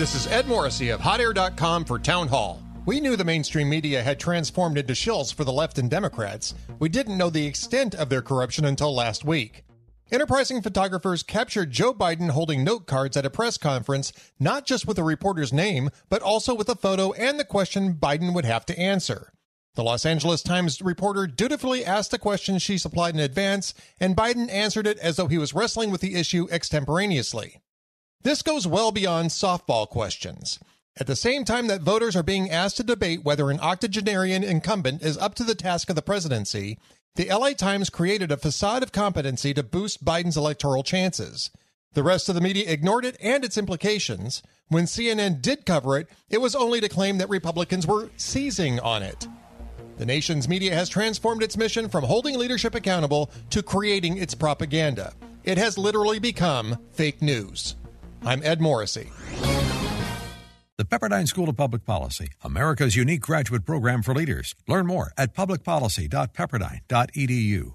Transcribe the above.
This is Ed Morrissey of HotAir.com for Townhall. We knew the mainstream media had transformed into shills for the left and Democrats. We didn't know the extent of their corruption until last week. Enterprising photographers captured Joe Biden holding note cards at a press conference, not just with a reporter's name, but also with a photo and the question Biden would have to answer. The Los Angeles Times reporter dutifully asked a question she supplied in advance, and Biden answered it as though he was wrestling with the issue extemporaneously. This goes well beyond softball questions. At the same time that voters are being asked to debate whether an octogenarian incumbent is up to the task of the presidency, the LA Times created a facade of competency to boost Biden's electoral chances. The rest of the media ignored it and its implications. When CNN did cover it, it was only to claim that Republicans were seizing on it. The nation's media has transformed its mission from holding leadership accountable to creating its propaganda. It has literally become fake news. I'm Ed Morrissey. The Pepperdine School of Public Policy, America's unique graduate program for leaders. Learn more at publicpolicy.pepperdine.edu.